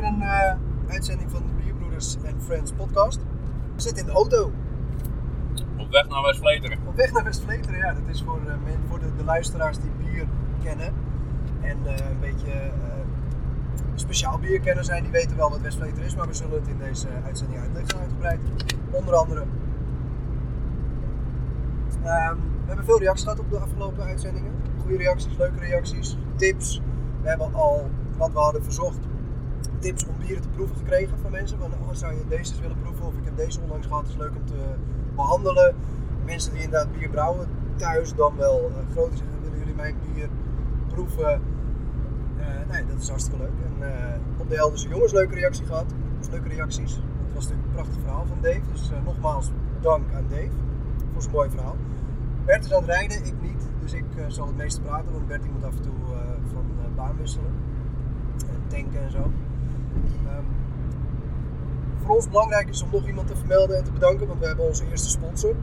weer een uh, uitzending van de Bierbroeders and Friends podcast. We zitten in de auto. Op weg naar West-Vleteren. Op weg naar West-Vleteren, ja. Dat is voor, uh, voor de, de, luisteraars die bier kennen. En uh, een beetje speciaal bier kennen zijn, die weten wel wat West-Vleteren is. Maar we zullen het in deze uitzending uitleggen uitgebreid. Onder andere. Um, we hebben veel reacties gehad op de afgelopen uitzendingen. Goede reacties, leuke reacties, tips. We hebben al wat we hadden verzocht tips om bieren te proeven gekregen van mensen. Van, oh, zou je deze eens willen proeven? Of ik heb deze onlangs gehad, is leuk om te behandelen. Mensen die inderdaad bier brouwen thuis dan wel uh, groter zeggen, willen jullie mijn bier proeven? Uh, nee, dat is hartstikke leuk. En uh, op de Helderse Jongens leuke reactie gehad. Leuke reacties. Het was natuurlijk een prachtig verhaal van Dave. Dus nogmaals dank aan Dave voor zijn mooi verhaal. Bert is aan het rijden, ik niet. Dus ik zal het meeste praten, want Bert moet af en toe van baan wisselen. En tanken en zo. Um, voor ons belangrijk is om nog iemand te vermelden en te bedanken, want we hebben onze eerste sponsor.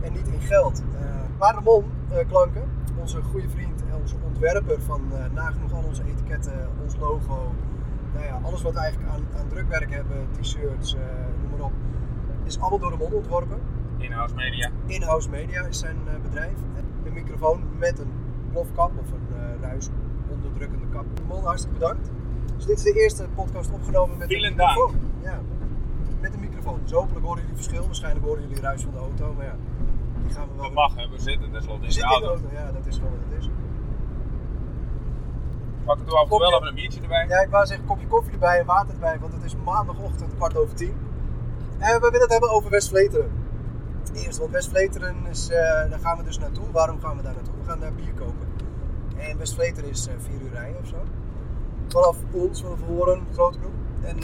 En niet in geld. Uh, Paramon uh, Klanken, onze goede vriend en onze ontwerper van uh, nagenoeg al onze etiketten, ons logo. Nou ja, alles wat we eigenlijk aan, aan drukwerk hebben, t-shirts, noem maar op, is allemaal door de mond ontworpen. Inhouse Media. Inhouse Media is zijn bedrijf. Een microfoon met een plofkap of een ruis onderdrukkende kap. Mon, hartstikke bedankt. Dus dit is de eerste podcast opgenomen met Vielen een microfoon. Ja, met een microfoon. Dus hopelijk horen jullie verschil. Waarschijnlijk horen jullie ruis van de auto. Maar ja, die gaan we wel... Dat mag, hè. We zitten tenslotte in de zitten in de auto. auto, ja, dat is gewoon wat het is. Pak er toe af wel even een biertje erbij. Ja, ik wou zeggen kopje koffie erbij en water erbij, want het is maandagochtend kwart over tien. En we willen het hebben over West-Vleteren. Eerst, want West-Vleteren is, eh, daar gaan we dus naartoe. Waarom gaan we daar naartoe? We gaan daar bier kopen. En West-Vleteren is eh, vier uur rijden of zo. Vanaf ons, vanaf Horen, grote groep. En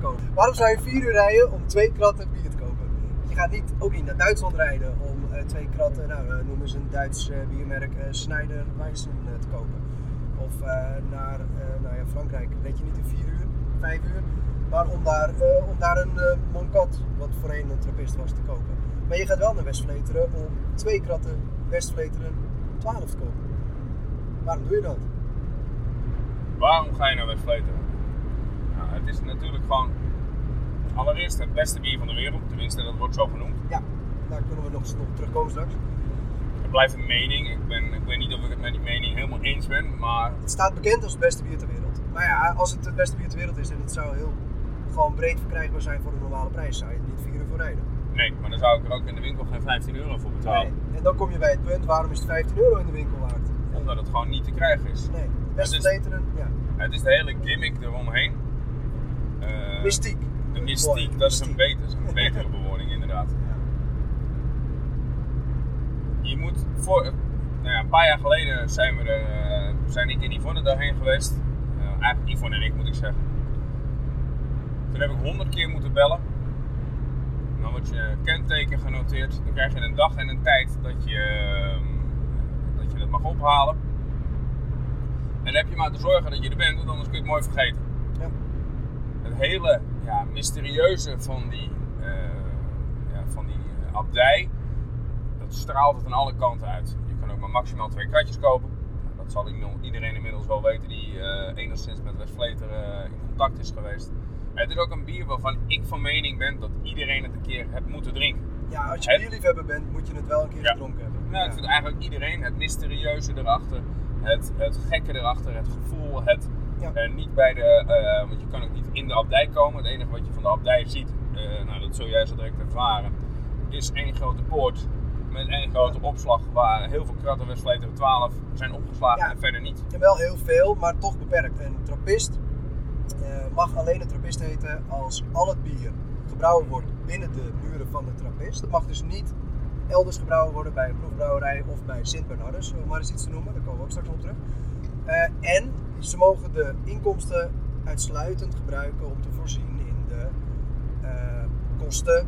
kopen. Waarom zou je vier uur rijden om twee kratten bier te kopen? Je gaat niet ook niet naar Duitsland rijden om eh, twee kratten, nou eh, noemen ze een Duits eh, biermerk, Schneider Weissen eh, te kopen. Of naar nou ja, Frankrijk, weet je niet in vier uur, vijf uur. Maar om daar, om daar een Moncat, wat voorheen een trappist was, te kopen. Maar je gaat wel naar West-Vleteren om twee kratten West-Vleteren 12 te kopen. Waarom doe je dat? Waarom ga je naar West-Vleteren? Nou, het is natuurlijk gewoon allereerst het beste bier van de wereld. Tenminste, dat wordt zo genoemd. Ja, daar kunnen we nog, nog terugkomen straks. Het blijft een mening. Ik, ben, ik weet niet of ik het met die mening helemaal eens ben. Maar Het staat bekend als het beste bier ter wereld. Maar ja, als het het beste bier ter wereld is en het zou heel gewoon breed verkrijgbaar zijn voor een normale prijs, zou je er niet 4 uur voor rijden. nee, maar dan zou ik er ook in de winkel geen 15 euro voor betalen. En dan kom je bij het punt, waarom is het 15 euro in de winkel waard? Omdat het gewoon niet te krijgen is. Nee, best is- ja. Het is de hele gimmick eromheen. Eh, Mystiek. De mystiek, dat is een, beter, een betere bewoording inderdaad. Ja. Je moet voor, nou ja, een paar jaar geleden zijn we er, eh, zijn ik en Yvonne daarheen geweest. Eh, eigenlijk Yvonne en ik moet ik zeggen. Toen heb ik honderd keer moeten bellen. Dan wordt je kenteken genoteerd. Dan krijg je een dag en een tijd dat je, eh, dat je het mag ophalen. En dan heb je maar te zorgen dat je er bent, want anders kun je het mooi vergeten. Ja. Het hele ja, mysterieuze van die, eh, ja, van die eh, abdij, dat straalt het aan alle kanten uit. Je kan ook maar maximaal twee kratjes kopen. Nou, Dat zal iedereen inmiddels wel weten die eh, enigszins met West-Vleteren eh, in contact is geweest. Het is ook een bier waarvan ik van mening ben dat iedereen het een keer heeft moeten drinken. ja, als je bierliefhebber bent, moet je het wel een keer Ja. gedronken hebben. Nou, ik Ja. vind eigenlijk iedereen het mysterieuze erachter, het, het gekke erachter, het gevoel, het Ja. eh, niet bij de, eh, want je kan ook niet in de abdij komen. Het enige wat je van de abdij ziet, eh, nou dat zul jij zo direct ervaren, is één grote poort met één grote opslag waar heel veel kratten Westvleteren 12 zijn opgeslagen Ja. en verder niet. En wel heel veel, maar toch beperkt. En trappist mag alleen een trappist heten als al het bier gebrouwen wordt binnen de muren van de trappist. Het mag dus niet elders gebrouwen worden bij een proefbrouwerij of bij Sint Bernardus, om maar eens iets te noemen. Daar komen we ook straks op terug. Eh, en ze mogen de inkomsten uitsluitend gebruiken om te voorzien in de eh, kosten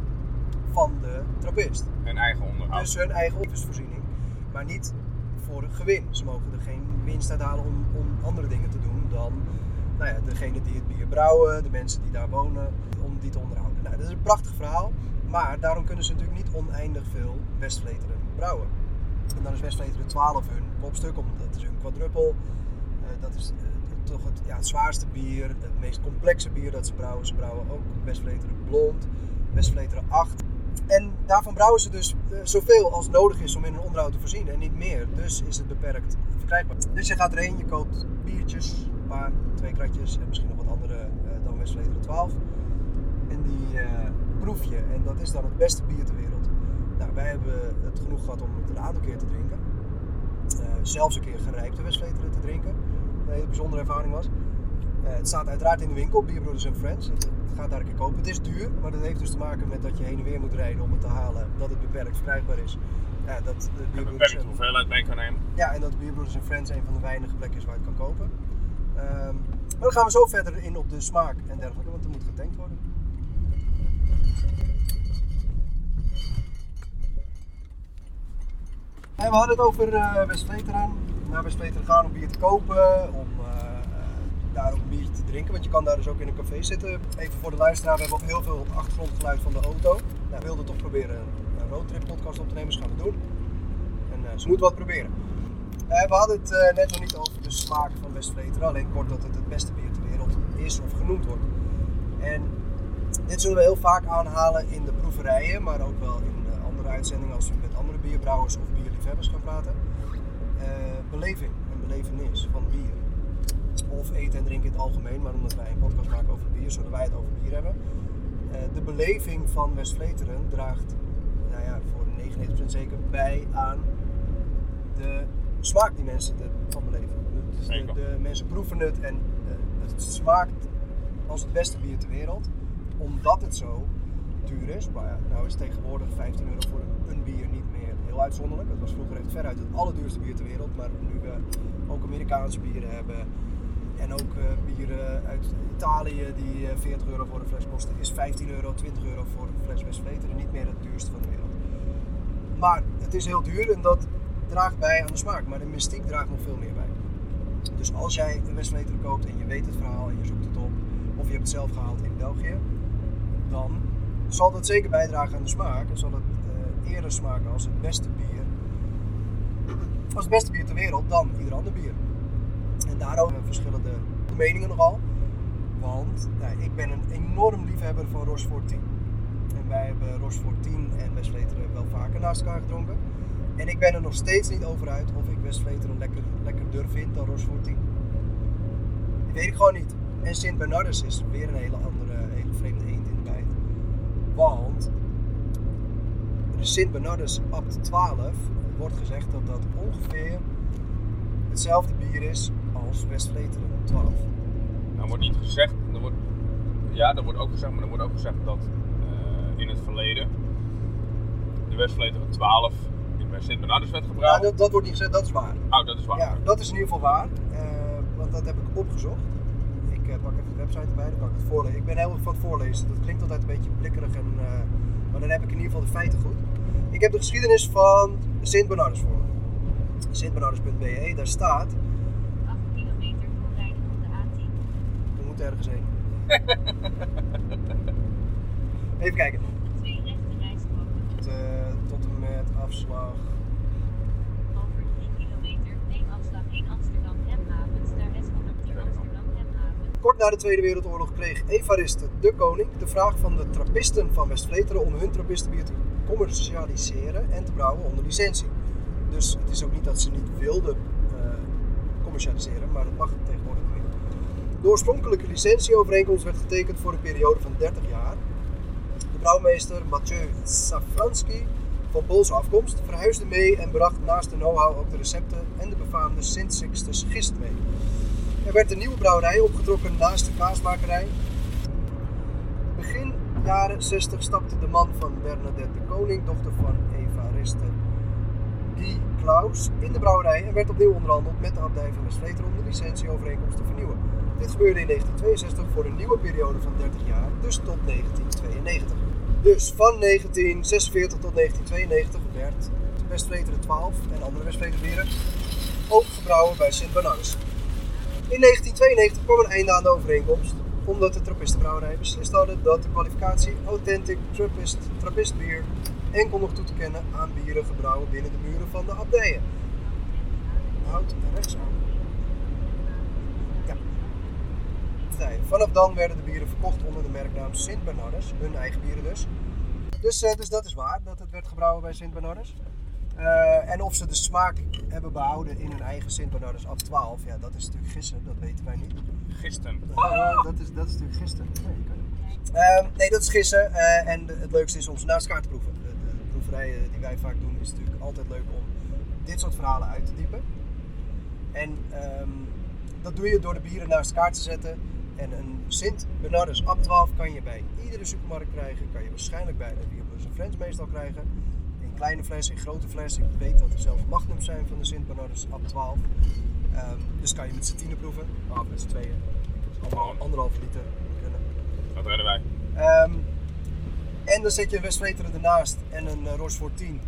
van de trappist. Hun eigen onderhoud. Dus hun eigen levensvoorziening, maar niet voor gewin. Ze mogen er geen winst uit halen om, om andere dingen te doen dan nou ja, degene die het bier brouwen, de mensen die daar wonen, om die te onderhouden. Nou, dat is een prachtig verhaal, maar daarom kunnen ze natuurlijk niet oneindig veel Westvleteren brouwen. En dan is Westvleteren 12 hun kopstuk, omdat dat is hun quadruppel. Eh, dat is eh, toch het, ja, het zwaarste bier, het meest complexe bier dat ze brouwen. Ze brouwen ook Westvleteren Blond, Westvleteren 8. En daarvan brouwen ze dus eh, zoveel als nodig is om in een onderhoud te voorzien en niet meer. Dus is het beperkt verkrijgbaar. Dus je gaat erheen, je koopt biertjes, een paar, twee kratjes en misschien nog wat andere dan Westvleteren 12. En die proef je en dat is dan het beste bier ter wereld. Nou, wij hebben het genoeg gehad om het een aantal keer te drinken. Eh, zelfs een keer gerijpte Westvleteren te drinken. Een hele bijzondere ervaring was. Eh, het staat uiteraard in de winkel, Bierbrothers and Friends. Het gaat daar een keer kopen. Het is duur, maar dat heeft dus te maken met dat je heen en weer moet rijden om het te halen. Dat het beperkt verkrijgbaar is. Ja, dat de beperkte and- hoeveelheid mee kan nemen. ja, en dat Bierbrothers and Friends een van de weinige plekken is waar je het kan kopen. Ehm, maar dan gaan we zo verder in op de smaak en dergelijke, want er moet getankt worden. We hadden het over eh Westvleteren. Naar Westvleteren gaan om bier te kopen, om eh, daar ook een te drinken. Want je kan daar dus ook in een café zitten. Even voor de luisteraar, we hebben ook heel veel achtergrondgeluid van de auto. Nou, we wilden toch proberen een roadtrip podcast op te nemen, dus gaan we doen. En eh, ze moeten wat proberen. We hadden het net nog niet over de smaak van Westvleteren. Alleen kort dat het het beste bier ter wereld is of genoemd wordt. En dit zullen we heel vaak aanhalen in de proeverijen, maar ook wel in andere uitzendingen als we met andere bierbrouwers of bierliefhebbers gaan praten. Eh, beleving en belevenis van bier. Of eten en drinken in het algemeen, maar omdat wij een podcast maken over bier, zullen wij het over bier hebben. Eh, de beleving van Westvleteren draagt nou ja, voor 99% zeker bij aan de smaak die mensen ervan beleven. Dus de, de mensen proeven het en eh, het smaakt als het beste bier ter wereld. Omdat het zo duur is. Maar ja, nou is tegenwoordig 15 euro voor een, bier niet heel uitzonderlijk. Dat was vroeger echt veruit het allerduurste bier ter wereld. Maar nu we ook Amerikaanse bieren hebben en ook eh, bieren uit Italië die eh, 40 euro voor een fles kosten, is 15 euro, 20 euro voor een fles Westvleteren niet meer het duurste van de wereld. Maar het is heel duur en dat draagt bij aan de smaak. Maar de mystiek draagt nog veel meer bij. Dus als jij een Westvleteren koopt en je weet het verhaal en je zoekt het op, of je hebt het zelf gehaald in België, dan zal dat zeker bijdragen aan de smaak. En zal het eh, eerder smaken als het beste bier. Als het beste bier ter wereld dan ieder ander bier. En daarover verschillen de meningen nogal. Want nou, ik ben een enorm liefhebber van Rochefort 10. En wij hebben Rochefort 10 en Westvleteren wel vaker naast elkaar gedronken. En ik ben er nog steeds niet over uit of ik Westvleteren lekker, lekkerder vind dan Rochefort 10. Dat weet ik gewoon niet. En Sint Bernardus is weer een hele andere, hele vreemde eend in de bijt. Want de Sint Bernardus Abt 12 wordt gezegd dat dat ongeveer hetzelfde bier is als Westvleteren 12. Nou wordt niet gezegd, er wordt, ja, er wordt ook gezegd, maar er wordt ook gezegd dat eh, in het verleden de Westvleteren 12 in bij Sint Bernardus werd Ja, gebrouwen. dat, dat wordt niet gezegd, dat is waar. Oh, dat is waar. Ja, dat is in ieder geval waar. eh, want dat heb ik opgezocht. Ik eh, pak even de website erbij, dan kan ik het voorlezen. Ik ben heel erg van het voorlezen. Dat klinkt altijd een beetje blikkerig, en, maar dan heb ik in ieder geval de feiten goed. Ik heb de geschiedenis van Sint Bernardus voor me. Sintbernardus.be, daar staat, 8 kilometer voorrijden op de A10. we moeten ergens heen. Even kijken. Twee rechte rijstroken. Tot, eh, tot en met afslag. Over 3 kilometer. Neem afslag in Amsterdam Hemhavens naar S110 Amsterdam Hemhavens. Kort na de Tweede Wereldoorlog kreeg Evariste de Koning de vraag van de trappisten van Westvleteren om hun trappistenbier te commercialiseren en te brouwen onder licentie. Dus het is ook niet dat ze niet wilden eh, commercialiseren, maar dat mag tegenwoordig niet. De oorspronkelijke licentieovereenkomst werd getekend voor een periode van 30 jaar. De brouwmeester Mathieu Safranski van Poolse afkomst verhuisde mee en bracht naast de know-how ook de recepten en de befaamde Sint Sixtus gist mee. Er werd een nieuwe brouwerij opgetrokken naast de kaasmakerij. Begin jaren 60 stapte de man van Bernadette de Koning, dochter van Evariste Guy Klaus, in de brouwerij en werd opnieuw onderhandeld met de abdij van Westvleteren om de licentieovereenkomst te vernieuwen. Dit gebeurde in 1962 voor een nieuwe periode van 30 jaar, dus tot 1992. Dus van 1946 tot 1992 werd Westvleteren 12 en andere Westvleteren bieren ook gebrouwen bij Sint Bernardus. In 1992 kwam een einde aan de overeenkomst, omdat de Trappistenbrouwerij beslist hadden dat de kwalificatie Authentic Trappist, Trappist bier enkel nog toe te kennen aan bieren gebrouwen binnen de muren van de abdijen. Houd. Ja. brouwerij. Vanaf dan werden de bieren verkocht onder de merknaam Sint Bernardus, hun eigen bieren dus. Dus, eh, dus dat is waar, dat het werd gebrouwen bij Sint Bernardus. Eh, en of ze de smaak hebben behouden in hun eigen Sint Bernardus ab 12, ja, dat is natuurlijk gissen, dat weten wij niet. Gisteren. Dat, is, dat is natuurlijk gissen. Nee. Ehm, nee, dat is gissen. eh, en het leukste is om ze naast elkaar te proeven. De, de proeverijen die wij vaak doen, is natuurlijk altijd leuk om dit soort verhalen uit te diepen. En ehm, dat doe je door de bieren naast elkaar te zetten. En een Sint Bernardus ab 12 kan je bij iedere supermarkt krijgen. Kan je waarschijnlijk bij de Bierbus en Friends meestal krijgen. In kleine flessen, in grote flessen. Ik weet dat er zelfs magnums zijn van de Sint Bernardus ab 12. Ehm, dus kan je met z'n tienen proeven. Of met z'n tweeën. Allemaal anderhalve liter moet kunnen. Dat redden wij. Ehm, en dan zet je een Westvleteren ernaast en een uh, Rochefort 10.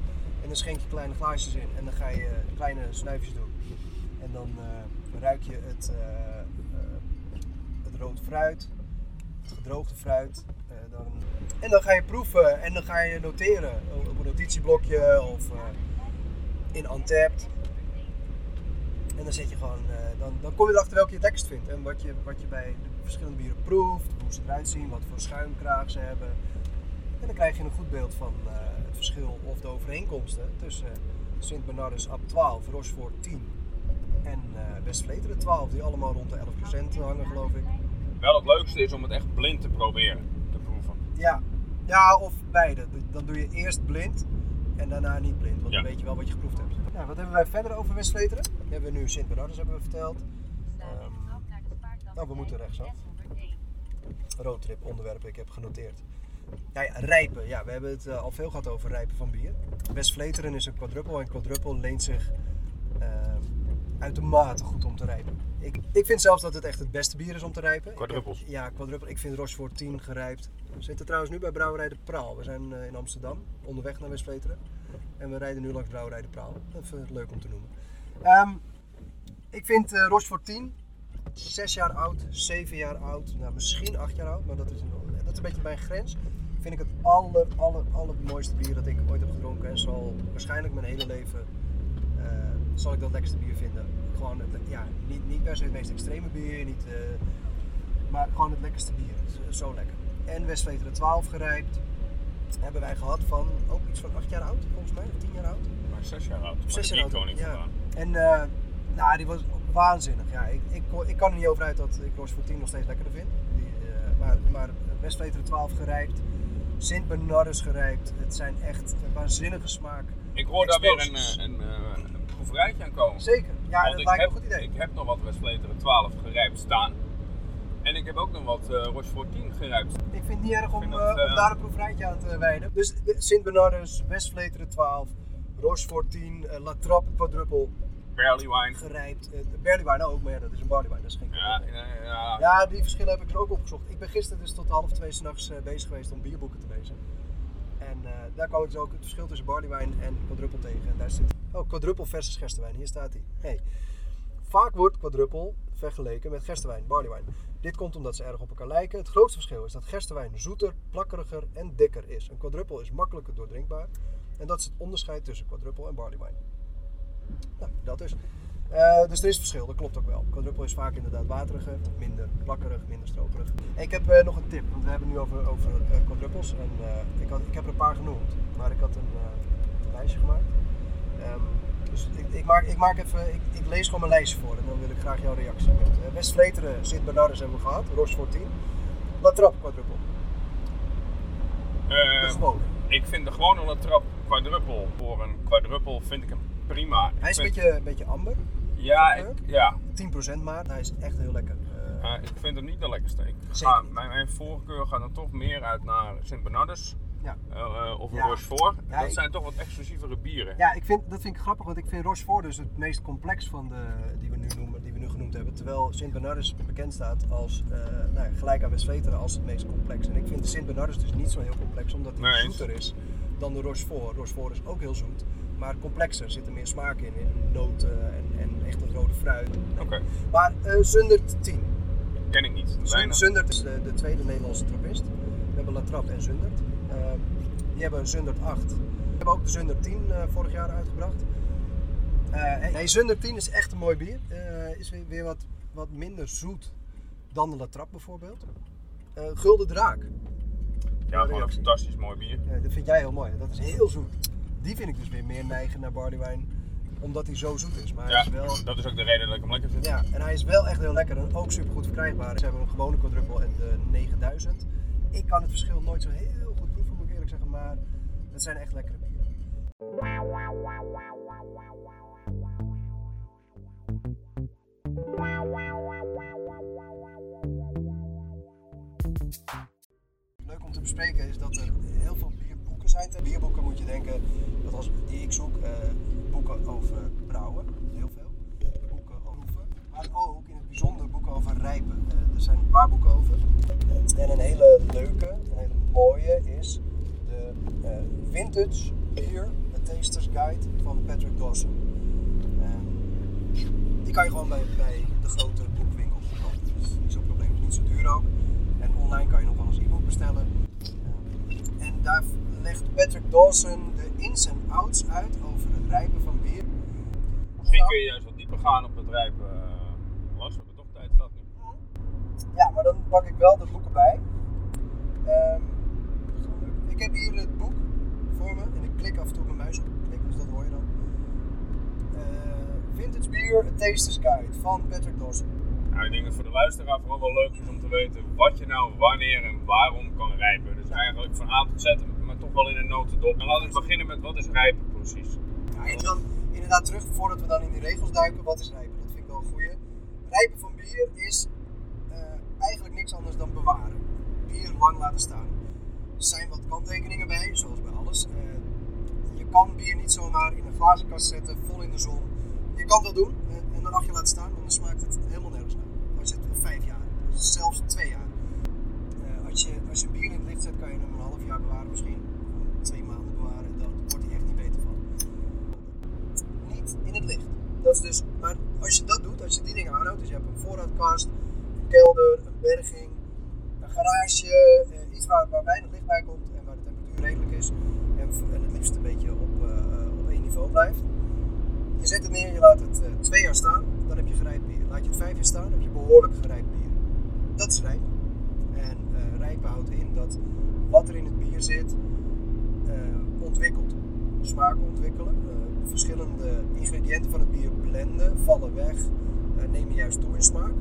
En dan schenk je kleine glaasjes in. En dan ga je eh, kleine snuifjes doen. En dan eh, ruik je het, eh, eh, het rood fruit, het gedroogde fruit. En dan ga je proeven en dan ga je noteren op een notitieblokje of eh, in Antept. En dan zet je gewoon, eh, dan, dan kom je erachter welke je lekkerst vindt. En wat je, wat je bij de verschillende bieren proeft, hoe ze eruit zien, wat voor schuimkraag ze hebben. En dan krijg je een goed beeld van eh, het verschil of de overeenkomsten tussen Sint Bernardus ab 12, Rochefort 10 en eh Westvleteren 12, die allemaal rond de 11% hangen geloof ik. Wel het leukste is om het echt blind te proberen. Ja, ja of beide. Dan doe je eerst blind en daarna niet blind, want Ja. dan weet je wel wat je geproefd hebt. Nou, wat hebben wij verder over Westvleteren? We hebben nu Sint Bernardus hebben we verteld. Oh, we moeten rechtsaf. roadtrip onderwerpen ik heb genoteerd. Nou ja, rijpen. Ja, we hebben het eh, al veel gehad over rijpen van bier. Westvleteren is een quadruppel en quadruppel leent zich eh, uitermate goed om te rijpen. Ik, ik vind zelfs dat het echt het beste bier is om te rijpen. Quadruppels. ja, quadruppel. Ik vind Rochefort 10 gerijpt. We zitten trouwens nu bij Brouwerij de Praal. We zijn eh, in Amsterdam, onderweg naar Westvleteren. En we rijden nu langs Brouwerij de Praal. Even leuk om te noemen. Ehm, ik vind eh Rochefort 10 zes jaar oud, zeven jaar oud, nou, misschien acht jaar oud, maar dat is, een, dat is een beetje mijn grens. Vind ik het aller, aller, allermooiste bier dat ik ooit heb gedronken en zal waarschijnlijk mijn hele leven eh, zal ik dat lekkerste bier vinden. Gewoon, het, ja, niet, niet per se het meest extreme bier, niet, eh, maar gewoon het lekkerste bier. Zo lekker. En Westvleteren 12 gerijpt hebben wij gehad van ook iets van acht jaar oud, volgens mij, of tien jaar oud. Maar zes jaar oud. Maar Zes de jaar oud, Koning ja. En eh, nou, die was waanzinnig. Ja, ik, ik, ik kan er niet over uit dat ik Rochefort 10 nog steeds lekkerder vind. Die, eh, maar maar Westvleteren 12 gerijpt, Sint Bernardus gerijpt. Het zijn echt een waanzinnige smaak. Ik hoor daar weer een, eh, een, eh, een proeverijtje aan komen. Zeker. Ja, Want dat ik lijkt me heb, een goed idee. Ik heb nog wat Westvleteren 12 gerijpt staan. En ik heb ook nog wat eh Rochefort 10 gerijpt. Ik vind het niet erg om, eh, dat, eh, om daar een proefrijtje aan te wijden. Dus de- Sint Bernardus, Westvleteren 12, Rochefort 10, eh, La Trappe quadruppel Barley wine. gerijpt. Barley wine ook, maar ja, dat is een barley wine, dat is geen Ja, ja, ja. Die verschillen heb ik er ook opgezocht. Ik ben gisteren dus tot half twee s'nachts uh, bezig geweest om bierboeken te lezen. En eh, daar kwam ik dus ook het verschil tussen barley wine en quadruppel tegen. En daar zit, oh, quadruppel versus gerstewijn. Hier staat hij. Hey. Vaak wordt quadruppel vergeleken met gerstewijn, barley wine. Dit komt omdat ze erg op elkaar lijken. Het grootste verschil is dat gerstewijn zoeter, plakkeriger en dikker is. Een quadruppel is makkelijker doordrinkbaar. En dat is het onderscheid tussen quadruppel en barley wine. Nou, dat dus. Eh, dus er is verschil, dat klopt ook wel. Quadruppel is vaak inderdaad wateriger, minder plakkerig, minder stroperig. En ik heb eh, nog een tip, want we hebben het nu over, over eh, quadruppels. En ik, had, ik heb er een paar genoemd, maar ik had een, een lijstje gemaakt. Ehm, dus ik, ik, maak, ik, maak even, ik, ik lees gewoon mijn lijstje voor en dan wil ik graag jouw reactie. Met, uh, West-Vleteren, Sint Bernardus hebben we gehad, Rochefort 10. La Trappe quadruppel, de Eh, gewone. ik vind de gewone La Trappe quadruppel voor een quadruppel vind ik hem prima. Hij is een beetje, een beetje amber, Ja, ik, ja. 10% maar hij is echt heel lekker. Eh, ik vind hem niet de lekkerste. Ik ga, mijn, mijn voorkeur gaat dan toch meer uit naar Sint Bernardus ja. eh, eh, of Ja. Rochefort. Ja, dat ik- zijn toch wat exclusievere bieren. Ja, ik vind, dat vind ik grappig, want ik vind Rochefort dus het meest complex van de die we nu noemen, die we nu genoemd hebben. Terwijl Sint Bernardus bekend staat als, nou ja, gelijk aan Westvleteren als het meest complex. En ik vind de Sint Bernardus dus niet zo heel complex, omdat hij Nee, zoeter is dan de Rochefort. Rochefort is ook heel zoet, maar complexer. Er zit er meer smaak in, in noten en, en echt het rode fruit. Oké, Maar eh Zundert 10. ken ik niet. Weinig. Zundert is de, de tweede Nederlandse trappist. We hebben La Trappe en Zundert. Eh, die hebben een Zundert 8. We hebben ook de Zundert 10 eh, vorig jaar uitgebracht. Eh nee, Zundert 10 is echt een mooi bier. Is weer, weer wat, wat minder zoet Dan de Latrap bijvoorbeeld. Gulden Draak. Ja, gewoon een fantastisch mooi bier. Ja, dat vind jij heel mooi. Dat is heel zoet. Die vind ik dus weer meer neigen naar barleywijn. Omdat hij zo zoet is. Maar hij Ja, is wel... dat is ook de reden dat ik hem lekker vind. Ja, en hij is wel echt heel lekker en ook super goed verkrijgbaar. Ze hebben een gewone quadruple en de 9000. Ik kan het verschil nooit zo heel goed proeven, moet ik eerlijk zeggen. Maar het zijn echt lekkere bieren. Leuk om te bespreken is dat er heel veel zijn. Ter bierboeken moet je denken, dat als die ik zoek, eh, boeken over brouwen, heel veel. Boeken over maar ook in het bijzonder boeken over rijpen. Eh, er zijn een paar boeken over. En een hele leuke, een hele mooie is de eh, Vintage Beer, A Taster's Guide van Patrick Dawson. Die kan je gewoon bij, de grote boekwinkels kopen. Dat is zo'n probleem, niet zo duur ook. En online kan je nog wel eens e-book bestellen. Eh, en daar legt Patrick Dawson de ins en outs uit over het rijpen van bier. Misschien kun je juist wat dieper gaan op het rijpen. eh, Lars, we toch tijd zat nu. Ja, maar dan pak ik wel de boeken bij. Leuk. Ik heb hier het boek voor me en ik klik af en toe mijn muis op. Klik, dus dat hoor je dan. Eh, Vintage Beer, A Taster's Guide van Patrick Dawson. Nou, ik denk dat voor de luisteraar vooral wel leuk is om te weten wat je nou wanneer en waarom kan rijpen. Dus eigenlijk van A tot Z, in een notendop. En laten we beginnen met wat is rijpen precies. Ja, en dan inderdaad terug, voordat we dan in die regels duiken, wat is rijpen? Dat vind ik wel een goeie. Rijpen van bier is eh, eigenlijk niks anders dan bewaren. Bier lang laten staan. Er zijn wat kanttekeningen bij, zoals bij alles. Eh, je kan bier niet zomaar in een glazen kast zetten, vol in de zon. Je kan wel doen eh, en een nachtje laten staan, maar dan smaakt het helemaal nergens naar. Als je het vijf jaar, zelfs twee jaar. Als, je, als je bier in het licht zet, kan je hem een half jaar bewaren, misschien twee maanden bewaren. Dan wordt hij echt niet beter van niet in het licht. Dat is dus, maar als je dat doet, als je die dingen aanhoudt, dus je hebt een voorraadkast, een kelder, een berging, een garage, eh, iets waar, waar weinig licht bij komt en waar de temperatuur redelijk is en, het liefst een beetje op, eh, op één niveau blijft. Je zet het neer, je laat het eh, twee jaar staan, dan heb je gerijpt bier. Laat je het vijf jaar staan, heb je behoorlijk gerijpt bier. Dat is rijpen. En eh rijpen houdt in dat wat er in het bier zit, eh, ontwikkelt. Smaak ontwikkelen. eh, verschillende ingrediënten van het bier blenden, vallen weg, eh, nemen juist toe in smaak.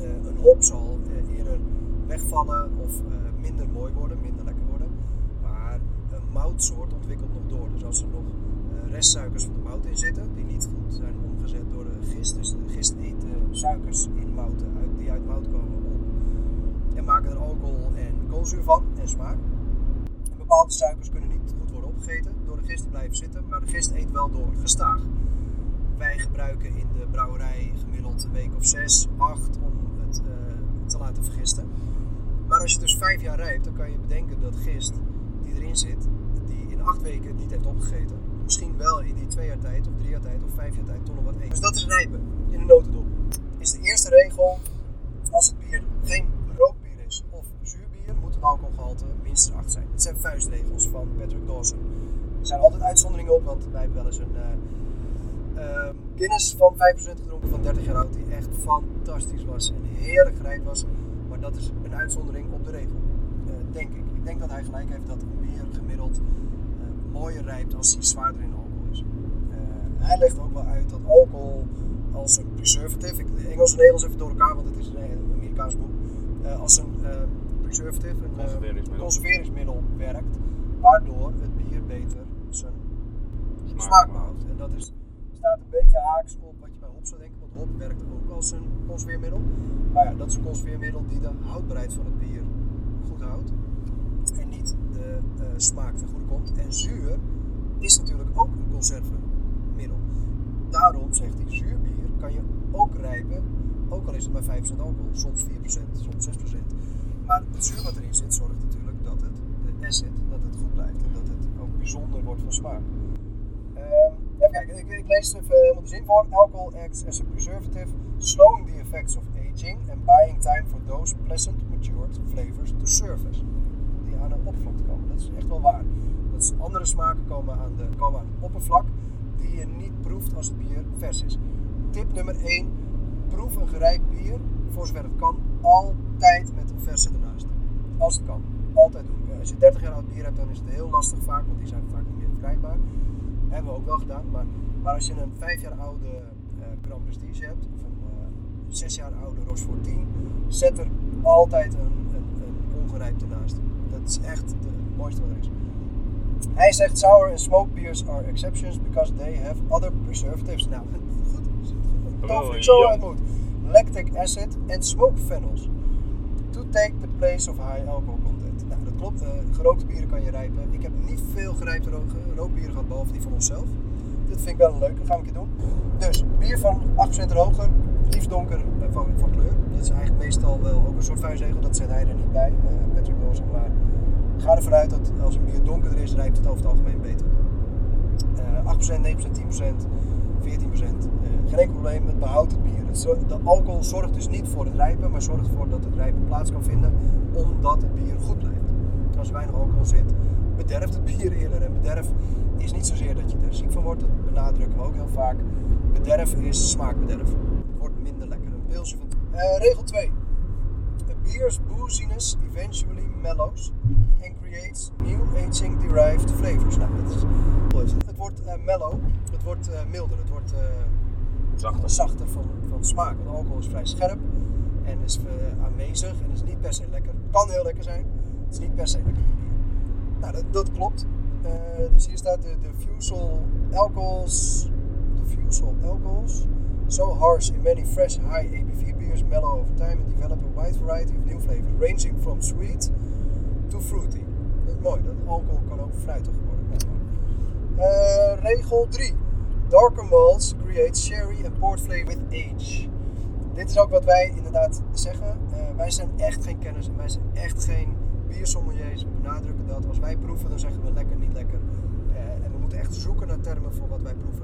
Een hop zal eerder wegvallen of minder mooi worden, minder lekker worden. Maar een moutsoort ontwikkelt nog door. Dus als er nog restsuikers van de mout in zitten, die niet goed zijn omgezet door de gist, dus de gist eet suikers in mouten die uit mout komen op en maken er alcohol en koolzuur van en smaak. Bepaalde suikers kunnen niet goed worden opgegeten door de gist te blijven zitten, maar de gist eet wel door, gestaag. Wij gebruiken in de brouwerij gemiddeld een week of zes, acht om het eh, te laten vergisten. Maar als je dus vijf jaar rijpt, dan kan je bedenken dat gist die erin zit, die in acht weken niet heeft opgegeten, misschien wel in die twee jaar tijd, of drie jaar tijd, of vijf jaar tijd toch nog wat eet. Dus dat is rijpen in een notendop. Is de eerste regel, als het bier geen rookbier is of zuurbier, moet alcoholgehalte minstens 8 zijn. Dit zijn vuistregels van Patrick Dawson. Er zijn altijd uitzonderingen op, want wij hebben wel eens een Guinness van 5% gedronken van 30 jaar oud, die echt fantastisch was en heerlijk gerijpt was. Maar dat is een uitzondering op de regel, eh, denk ik. Ik denk dat hij gelijk heeft dat bier gemiddeld eh, mooier rijpt als hij zwaarder in alcohol is. Hij legt ook wel uit dat alcohol als een preservative, ik Engels en Nederlands even door elkaar, want het is een Amerikaans boek, als een eh, preservative, een eh, Conserveringsmiddel. conserveringsmiddel werkt, waardoor het bier beter zijn Smaak smaak behoudt. En dat is, staat een beetje haaks op wat je bij hop zou denken, want hop werkt ook als een conserveermiddel. Maar ja, dat is een conserveermiddel die de houdbaarheid van het bier goed houdt en niet de eh, smaak ten goede komt. En zuur is natuurlijk ook een conservemiddel. Daarom zegt hij, zuurbier kan je ook rijpen, ook al is het maar 5% alcohol, soms 4%, soms 6%. Maar het zuur wat erin zit zorgt natuurlijk dat het, de acid, dat het goed blijft en dat het ook bijzonder wordt van smaak. Ehm, even kijken, ik, lees even helemaal de zin voor. Alcohol acts as a preservative, slowing the effects of aging and buying time for those pleasant matured flavors to surface. Die aan een oppervlakte komen. Dat is echt wel waar. Dat andere smaken komen aan, de, komen het oppervlak die je niet proeft als het bier vers is. Tip nummer 1. Proef een gerijpt bier, voor zover het kan, altijd met een verse ernaast. Als het kan. Altijd doen. Als je 30 jaar oud bier hebt, dan is het heel lastig vaak, want die zijn vaak niet meer verkrijgbaar. Hebben we ook wel gedaan. Maar, maar als je een 5 jaar oude eh Grand Prestige hebt, of een eh 6 jaar oude Rochefort 10, zet er altijd een, een, een ongerijpte naast. Dat is echt het mooiste wat er is. Hij zegt sour and smoked beers are exceptions because they have other preservatives. Nou, goed. Tof, ik zo uit moet. Lactic acid and smoke phenols. To take the place of high alcohol content. Nou, dat klopt. eh, gerookte bieren kan je rijpen. Ik heb niet veel gerijpte ro- gerookbieren gehad, behalve die van onszelf. Dit vind ik wel een leuke, dat gaan we een keer doen. Dus, bier van 8% en hoger, liefst donker eh, van, van kleur. Dat is eigenlijk meestal wel ook een soort vuistregel, dat zet hij er niet bij, eh, Patrick Dawson. Maar ga ervan uit dat als een bier donkerder is, rijpt het over het algemeen beter. Eh 8%, 9%, 10%, 14%. eh, geen probleem, behoudt het bier. De alcohol zorgt dus niet voor het rijpen, maar zorgt ervoor dat het rijpen plaats kan vinden, omdat het bier goed blijft. Als er weinig alcohol zit, bederft het bier eerder. En bederf is niet zozeer dat je er ziek van wordt, dat benadrukken we ook heel vaak. Bederf is smaakbederf. Het wordt minder lekker. Een pilsje van... Eh, regel 2. A beer's booziness eventually mellows and creates new aging derived flavors. Nou, dat is, het wordt eh, mellow, het wordt eh, milder, het wordt Zachter. zachter van, van smaak. Want alcohol is vrij scherp en is eh, aanwezig en is niet per se lekker. Kan heel lekker zijn, het is niet per se lekker. Nou, dat, dat klopt. Eh, dus hier staat de, fusel alcohols. De fusel alcohols. So harsh in many fresh high ABV beers mellow over time and develop a wide variety of new flavors, ranging from sweet to fruity. Dat is mooi, dat alcohol kan ook fruitig worden. Eh, regel 3. Darker malts create sherry and port flavor with age. Dit is ook wat wij inderdaad zeggen. Eh, wij zijn echt geen kenners en wij zijn echt geen biersommeliers. We benadrukken dat. Als wij proeven, dan zeggen we lekker, niet lekker. Eh, en we moeten echt zoeken naar termen voor wat wij proeven.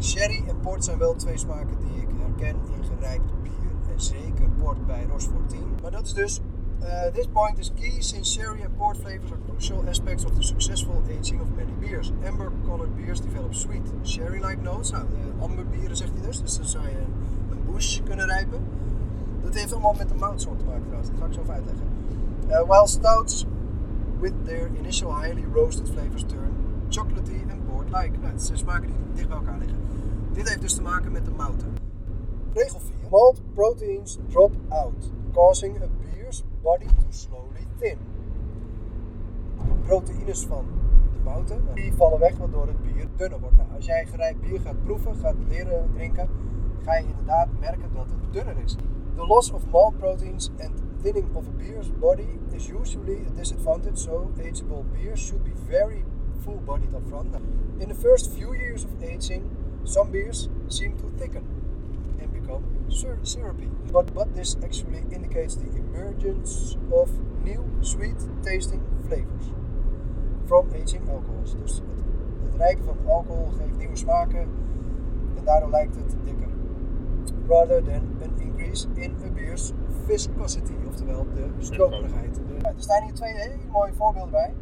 Sherry en port zijn wel twee smaken die ik herken in gerijpt bier. En zeker port bij Rochefort 10. Maar dat is dus... Uh, this point is key since sherry and port flavors are crucial aspects of the successful aging of many beers. Amber-colored beers develop sweet sherry-like notes. Nou, uh, amberbieren zegt hij dus, dus dan zou je een, bush kunnen rijpen. Dat heeft allemaal met de moutsoort te maken trouwens, dat ga ik zo even uitleggen. Uh, while stouts with their initial highly roasted flavors turn chocolatey and port-like. Nou, zijn smaken die dicht bij elkaar liggen. Dit heeft dus te maken met de mouten. Regel 4. Malt proteins drop out, causing a beer's body to slowly thin. De proteïnes van de mouten, nou, die vallen weg waardoor het bier dunner wordt. Nou, als jij gerijpt bier gaat proeven, gaat leren drinken, ga je inderdaad merken dat het dunner is. The loss of malt proteins and thinning of a beer's body is usually a disadvantage, so ageable beers should be very full-bodied up front. In the first few years of aging, some beers seem to thicken and become syrupy. But, but this actually indicates the emergence of new sweet tasting flavors from aging alcohols. Dus het, het rijpen van alcohol geeft nieuwe smaken en daardoor lijkt het dikker. Rather than an increase in a beer's viscosity, oftewel de stroperigheid. Er staan hier twee hele mooie voorbeelden bij.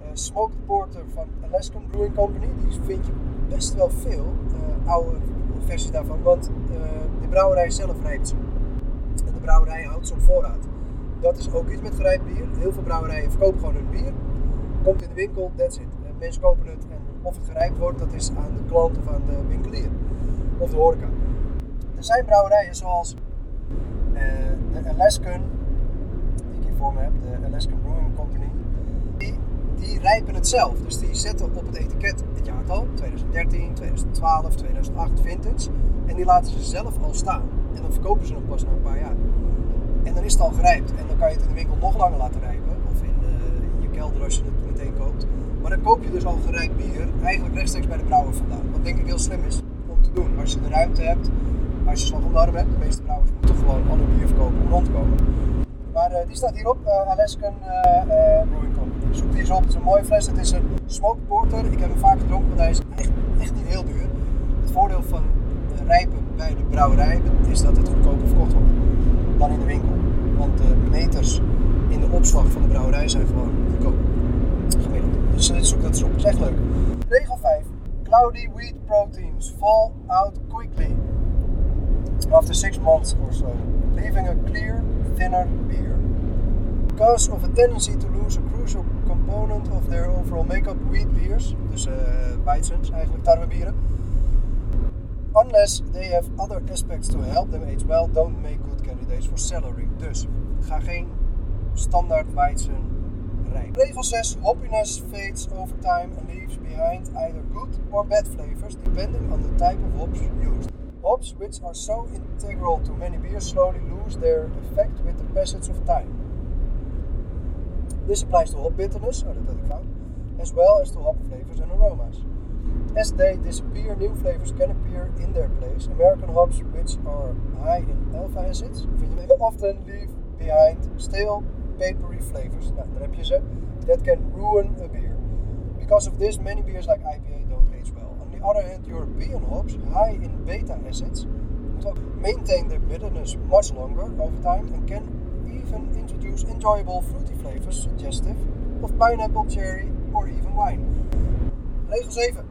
Eh, smoked Porter van Alaskan Brewing Company, die vind je best wel veel eh, oude versies daarvan, want eh, de brouwerij zelf rijpt ze. En de brouwerij houdt ze op voorraad. Dat is ook iets met gerijpt bier. Heel veel brouwerijen verkopen gewoon hun bier. Komt in de winkel, that's it. Mensen kopen het en of het gerijpt wordt, dat is aan de klant of aan de winkelier. Of de horeca. Er zijn brouwerijen zoals eh, de Alaskan, die ik hier voor me heb, de Alaskan Brewing Company. Die, die rijpen het zelf. Dus die zetten op het etiket het jaartal, 2013, 2012, 2008 vintage. En die laten ze zelf al staan. En dan verkopen ze hem pas na een paar jaar. En dan is het al gerijpt. En dan kan je het in de winkel nog langer laten rijpen. Of in, eh, in je kelder als je het meteen koopt. Maar dan koop je dus al gerijpt bier eigenlijk rechtstreeks bij de brouwer vandaan. Wat denk ik heel slim is om te doen. Als je de ruimte hebt, als je slag om hebt. De meeste brouwers moeten gewoon al hun bier verkopen om rond te komen. Maar eh, die staat hierop, eh, Alaskan Brewing. Zoek die eens op, het is een mooie fles. Het is een smoked porter. Ik heb hem vaak gedronken, want hij is echt, echt niet heel duur. Het voordeel van rijpen bij de brouwerij is dat het goedkoper verkocht wordt dan in de winkel. Want de meters in de opslag van de brouwerij zijn gewoon goedkoop. Dus zoek dat eens op. Dat is echt leuk. Regel 5. Cloudy wheat proteins fall out quickly. after six months or so, leaving a clear, thinner beer. Because of a tendency to lose a crucial component of their overall makeup, wheat beers, dus uh, eigenlijk tarwebieren, unless they have other aspects to help them age well, don't make good candidates for cellaring. Dus ga geen standaard Weizen rijpen. Regel 6. Hoppiness fades over time and leaves behind either good or bad flavors depending on the type of hops used. Hops which are so integral to many beers slowly lose their effect with the passage of time. This applies to hop bitterness, oh dat had as well as to hop flavors and aromas. As they disappear, new flavors can appear in their place. American hops, which are high in alpha acids, often leave behind stale, papery flavors. Nou, daar heb je. That can ruin a beer. Because of this, many beers like IPA don't age well. On the other hand, European hops, high in beta acids, maintain their bitterness much longer over time and can even introduce enjoyable fruity flavors suggestive of pineapple, cherry, or even wine. Regel 7.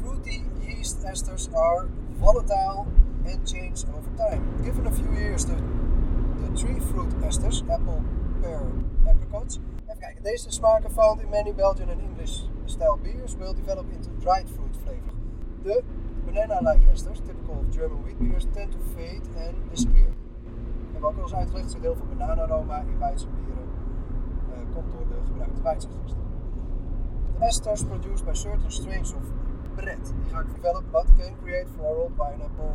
Fruity yeast esters are volatile and change over time. Given a few years, the, the tree fruit esters, apple, pear, apricots. Even kijken, deze smaken found in many Belgian and English style beers will develop into dried fruit flavor. The banana-like esters, typical of German wheat beers, tend to fade and disappear. Hebben ook al eens uitgelegd, zit heel veel bananaroma in Weizenbieren. Uh, komt door de gebruikte. The esters produced by certain strains of bread, die ga ik develop, but can create floral, pineapple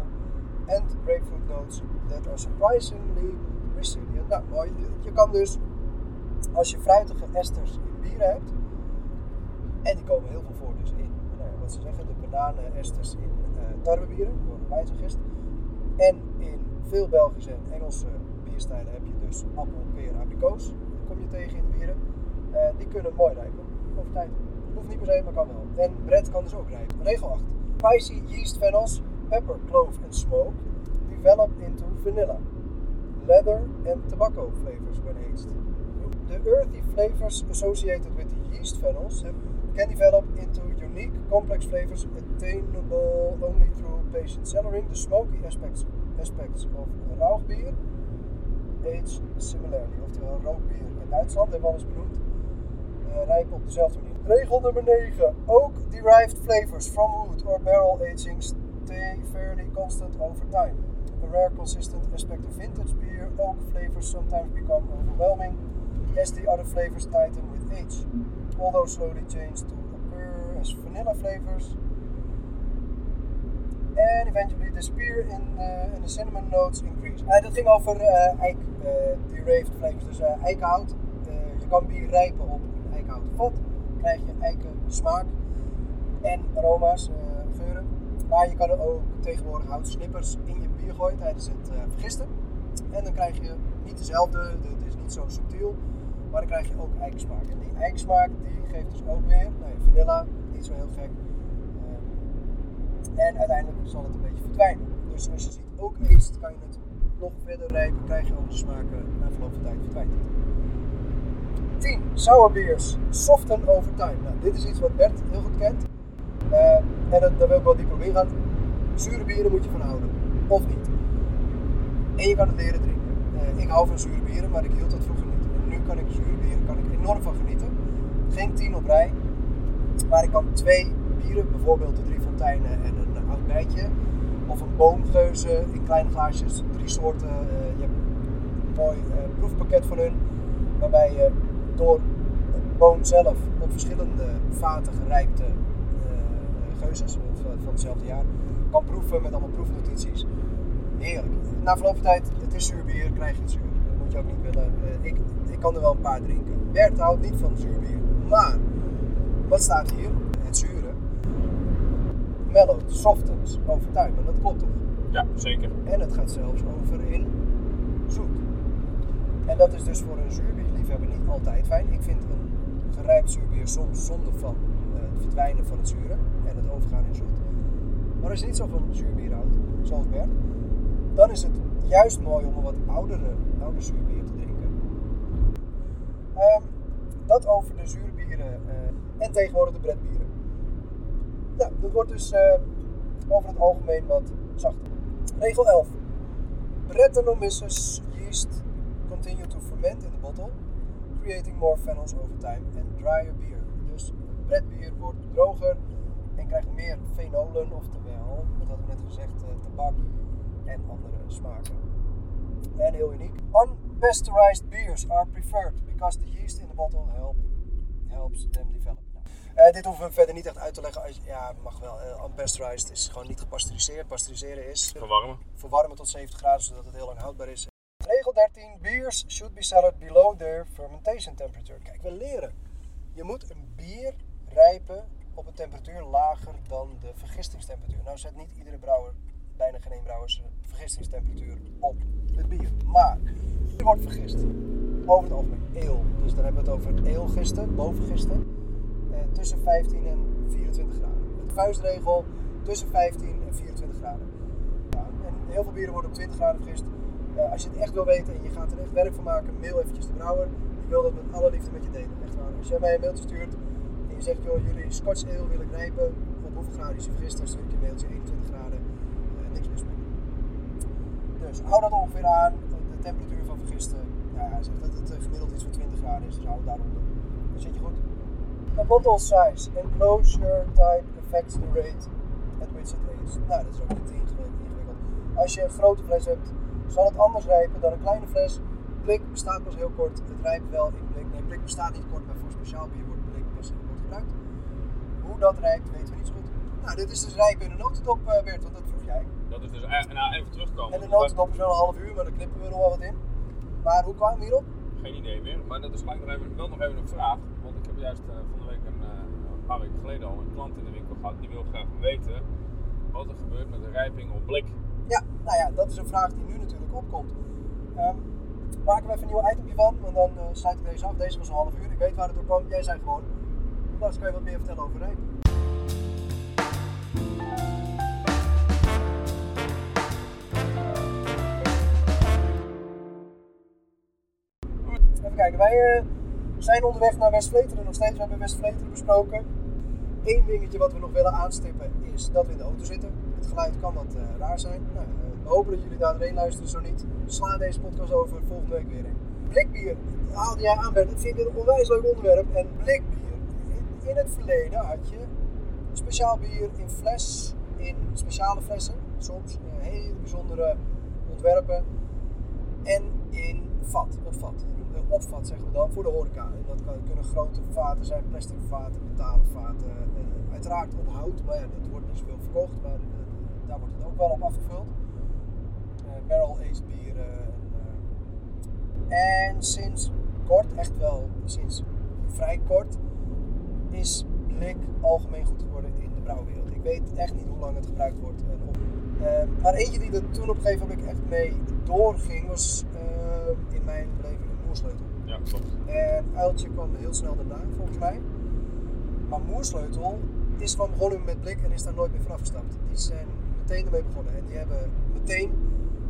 and grapefruit notes that are surprisingly resilient. Nou, mooi. Je kan dus, als je fruitige esters in bieren hebt, en die komen heel veel voor dus in, nou wat ze zeggen, de bananen-esters in uh, tarwebieren, door de wijzengist. En in veel Belgische en Engelse bierstijlen heb je dus appel, peer, abrikoos. Dat kom je tegen in de bieren. Uh, die kunnen mooi rijpen, over tijd. Hoeft niet per se, maar kan wel. En bread kan dus ook rijpen. Regel 8. Spicy yeast fennels, pepper, clove en smoke develop into vanilla, leather and tobacco flavors when aged. The earthy flavors associated with the yeast fennels can develop into unique, complex flavors attainable only through patient cellaring. The smoky aspects, aspects of rauwbier age similarly. Oftewel rookbier in Duitsland, hebben we al eens benoemd, uh, rijpen op dezelfde manier. Regel nummer 9. Ook derived flavors from wood or barrel aging stay fairly constant over time. A rare consistent aspect of vintage beer, oak flavors sometimes become overwhelming as the other flavors tighten with age. Although slowly change to occur as vanilla flavors and eventually disappear in the, in the cinnamon notes increase. Uh, dat ging over uh, eik uh, derived flavors, dus uh, eikenhout. je kan bier rijpen op een eikenhouten vat, krijg je eiken smaak en aroma's, geuren. Maar je kan er ook tegenwoordig houtsnippers in je bier gooien tijdens het vergisten. En dan krijg je niet dezelfde, het is niet zo subtiel, maar dan krijg je ook eikensmaak. En die eikensmaak die geeft dus ook weer, vanilla, niet zo heel gek. En uiteindelijk zal het een beetje verdwijnen. Dus als je ziet ook eet, kan je het nog verder rijpen, krijg je andere smaken. Na verloop van tijd verdwijnt het. 10. Sour beers. Soften over time. Nou, dit is iets wat Bert heel goed kent. Uh, en dat, daar wil ik wel dieper op ingaan. Zure bieren moet je van houden. Of niet. En je kan het leren drinken. Uh, ik hou van zure bieren, maar ik hield dat vroeger niet. En nu kan ik zure bieren kan ik enorm van genieten. Geen 10 op rij. Maar ik kan twee bijvoorbeeld de drie fonteinen en een oud bijtje. Of een boomgeuze in kleine glaasjes, drie soorten. Uh, je hebt een mooi uh, proefpakket van hun, waarbij je door het boom zelf op verschillende vaten gerijpte uh, geuzes van hetzelfde jaar kan proeven met allemaal proefnotities. Heerlijk. Na verloop van tijd, het is zuurbier, krijg je het zuur. Dat moet je ook niet willen. ik, ik kan er wel een paar drinken. Bert houdt niet van zuurbier. Maar, wat staat hier? Mellowed, softens over time. En dat klopt toch? Ja, zeker. En het gaat zelfs over in zoet. En dat is dus voor een zuurbierliefhebber niet altijd fijn. Ik vind een gerijpt zuurbier soms zonde van uh, het verdwijnen van het zure en het overgaan in zoet. Maar als je niet zo van zuurbier houdt, zoals Bert, dan is het juist mooi om een wat oudere, oude zuurbier te drinken. Um, dat over de zuurbieren uh, en tegenwoordig de bredbieren. Nou, dat wordt dus uh, over het algemeen wat zachter. Regel 11. Brettanomyces yeast continue to ferment in the bottle, creating more phenols over time and drier beer. Dus pretbier wordt droger en krijgt meer fenolen, oftewel, dat hadden we net gezegd, eh, tabak en andere smaken. En heel uniek. Unpasteurized beers are preferred because the yeast in the bottle help, helps them develop. Eh, dit hoeven we verder niet echt uit te leggen. Als, ja, mag wel. eh, unpasteurized is gewoon niet gepasteuriseerd. Pasteuriseren is Verwarmen. verwarmen tot 70 graden zodat het heel lang houdbaar is. Regel 13. Beers should be cellared below their fermentation temperature. Kijk, we leren. Je moet een bier rijpen op een temperatuur lager dan de vergistingstemperatuur. Nou zet niet iedere brouwer, bijna geen brouwer, zijn vergistingstemperatuur op het bier. Maar bier wordt vergist. Over het algemeen eel. Dus dan hebben we het over eelgisten, bovengisten. Eh, tussen 15 en 24 graden. De vuistregel tussen 15 en 24 graden. En heel veel bieren worden op 20 graden vergist. Eh, als je het echt wil weten en je gaat er echt werk van maken, mail eventjes de brouwer. Die wil dat met alle liefde met je delen. Echt waar. Als jij mij een mailtje stuurt en je zegt, joh, jullie Scotch ale wil ik rijpen. Op hoeveel graden is je vergist? Dan stuur ik je mailtje 21 graden. Eh, niks mis mee. Dus hou dat ongeveer aan. De temperatuur van vergisten. Ja, hij zegt dat het eh, gemiddeld iets van 20 graden is. Dus hou het daaronder. Dan zit je goed. A bottle size and closure type affects the rate at which it ages. Nou, dat is ook niet ingewikkeld. Als je een grote fles hebt, zal het anders rijpen dan een kleine fles. Blik bestaat pas heel kort. Het rijpt wel in blik. Nee, blik bestaat niet kort, maar voor speciaal bier wordt blik pas heel kort gebruikt. Hoe dat rijpt, weten we niet zo goed. Nou, dit is dus rijpen in een notendop, eh, Bert, want dat vroeg jij. Dat is dus nou, even terugkomen. En de notendop is wel een half uur, maar daar knippen we nog wel wat in. Maar hoe kwamen we hierop? Geen idee meer. Maar dat is gelijk nog even, wel nog even een vraag. Want ik heb juist eh, van de week een, eh, een paar weken geleden al een klant in de winkel gehad. Die wil graag weten wat er gebeurt met de rijping op blik. Ja, nou ja, dat is een vraag die nu natuurlijk opkomt. Ehm, maken we even een nieuw itemje van, want dan eh, sluit ik deze af. Deze was een half uur, ik weet waar het door kwam. Jij zei gewoon, Lars, kan je wat meer vertellen over rijpen? Even kijken, wij eh, zijn onderweg naar West-Vleteren. Nog steeds, we hebben West-Vleteren besproken. Eén dingetje wat we nog willen aanstippen is dat we in de auto zitten. Het geluid kan wat eh, raar zijn. Nou, eh, we hopen dat jullie daar doorheen luisteren, zo niet. Sla deze podcast over, volgende week weer in. Blikbier, haalde jij aan Bert, dat vind ik een onwijs leuk onderwerp. En blikbier, in, in het verleden had je speciaal bier in fles, in speciale flessen. Soms eh, hele bijzondere ontwerpen. En in vat, op vat. Eh, Opvat zeggen we dan, voor de horeca. En dat kunnen grote vaten zijn, plastic vaten, metalen vaten. eh, uiteraard op hout, maar ja, dat wordt niet zoveel verkocht. Maar eh, daar wordt het ook wel op afgevuld. Eh, Barrel-aged bieren. En, sinds kort, echt wel sinds vrij kort, is blik algemeen goed geworden in de brouwwereld. Ik weet echt niet hoe lang het gebruikt wordt. en of- maar eentje die er toen op een gegeven moment echt mee doorging, was in mijn moersleutel. Ja, klopt. En Uiltje kwam heel snel daarna, volgens mij. Maar Moersleutel is gewoon begonnen met blik en is daar nooit meer vanaf gestapt. Die zijn meteen ermee begonnen. En die hebben meteen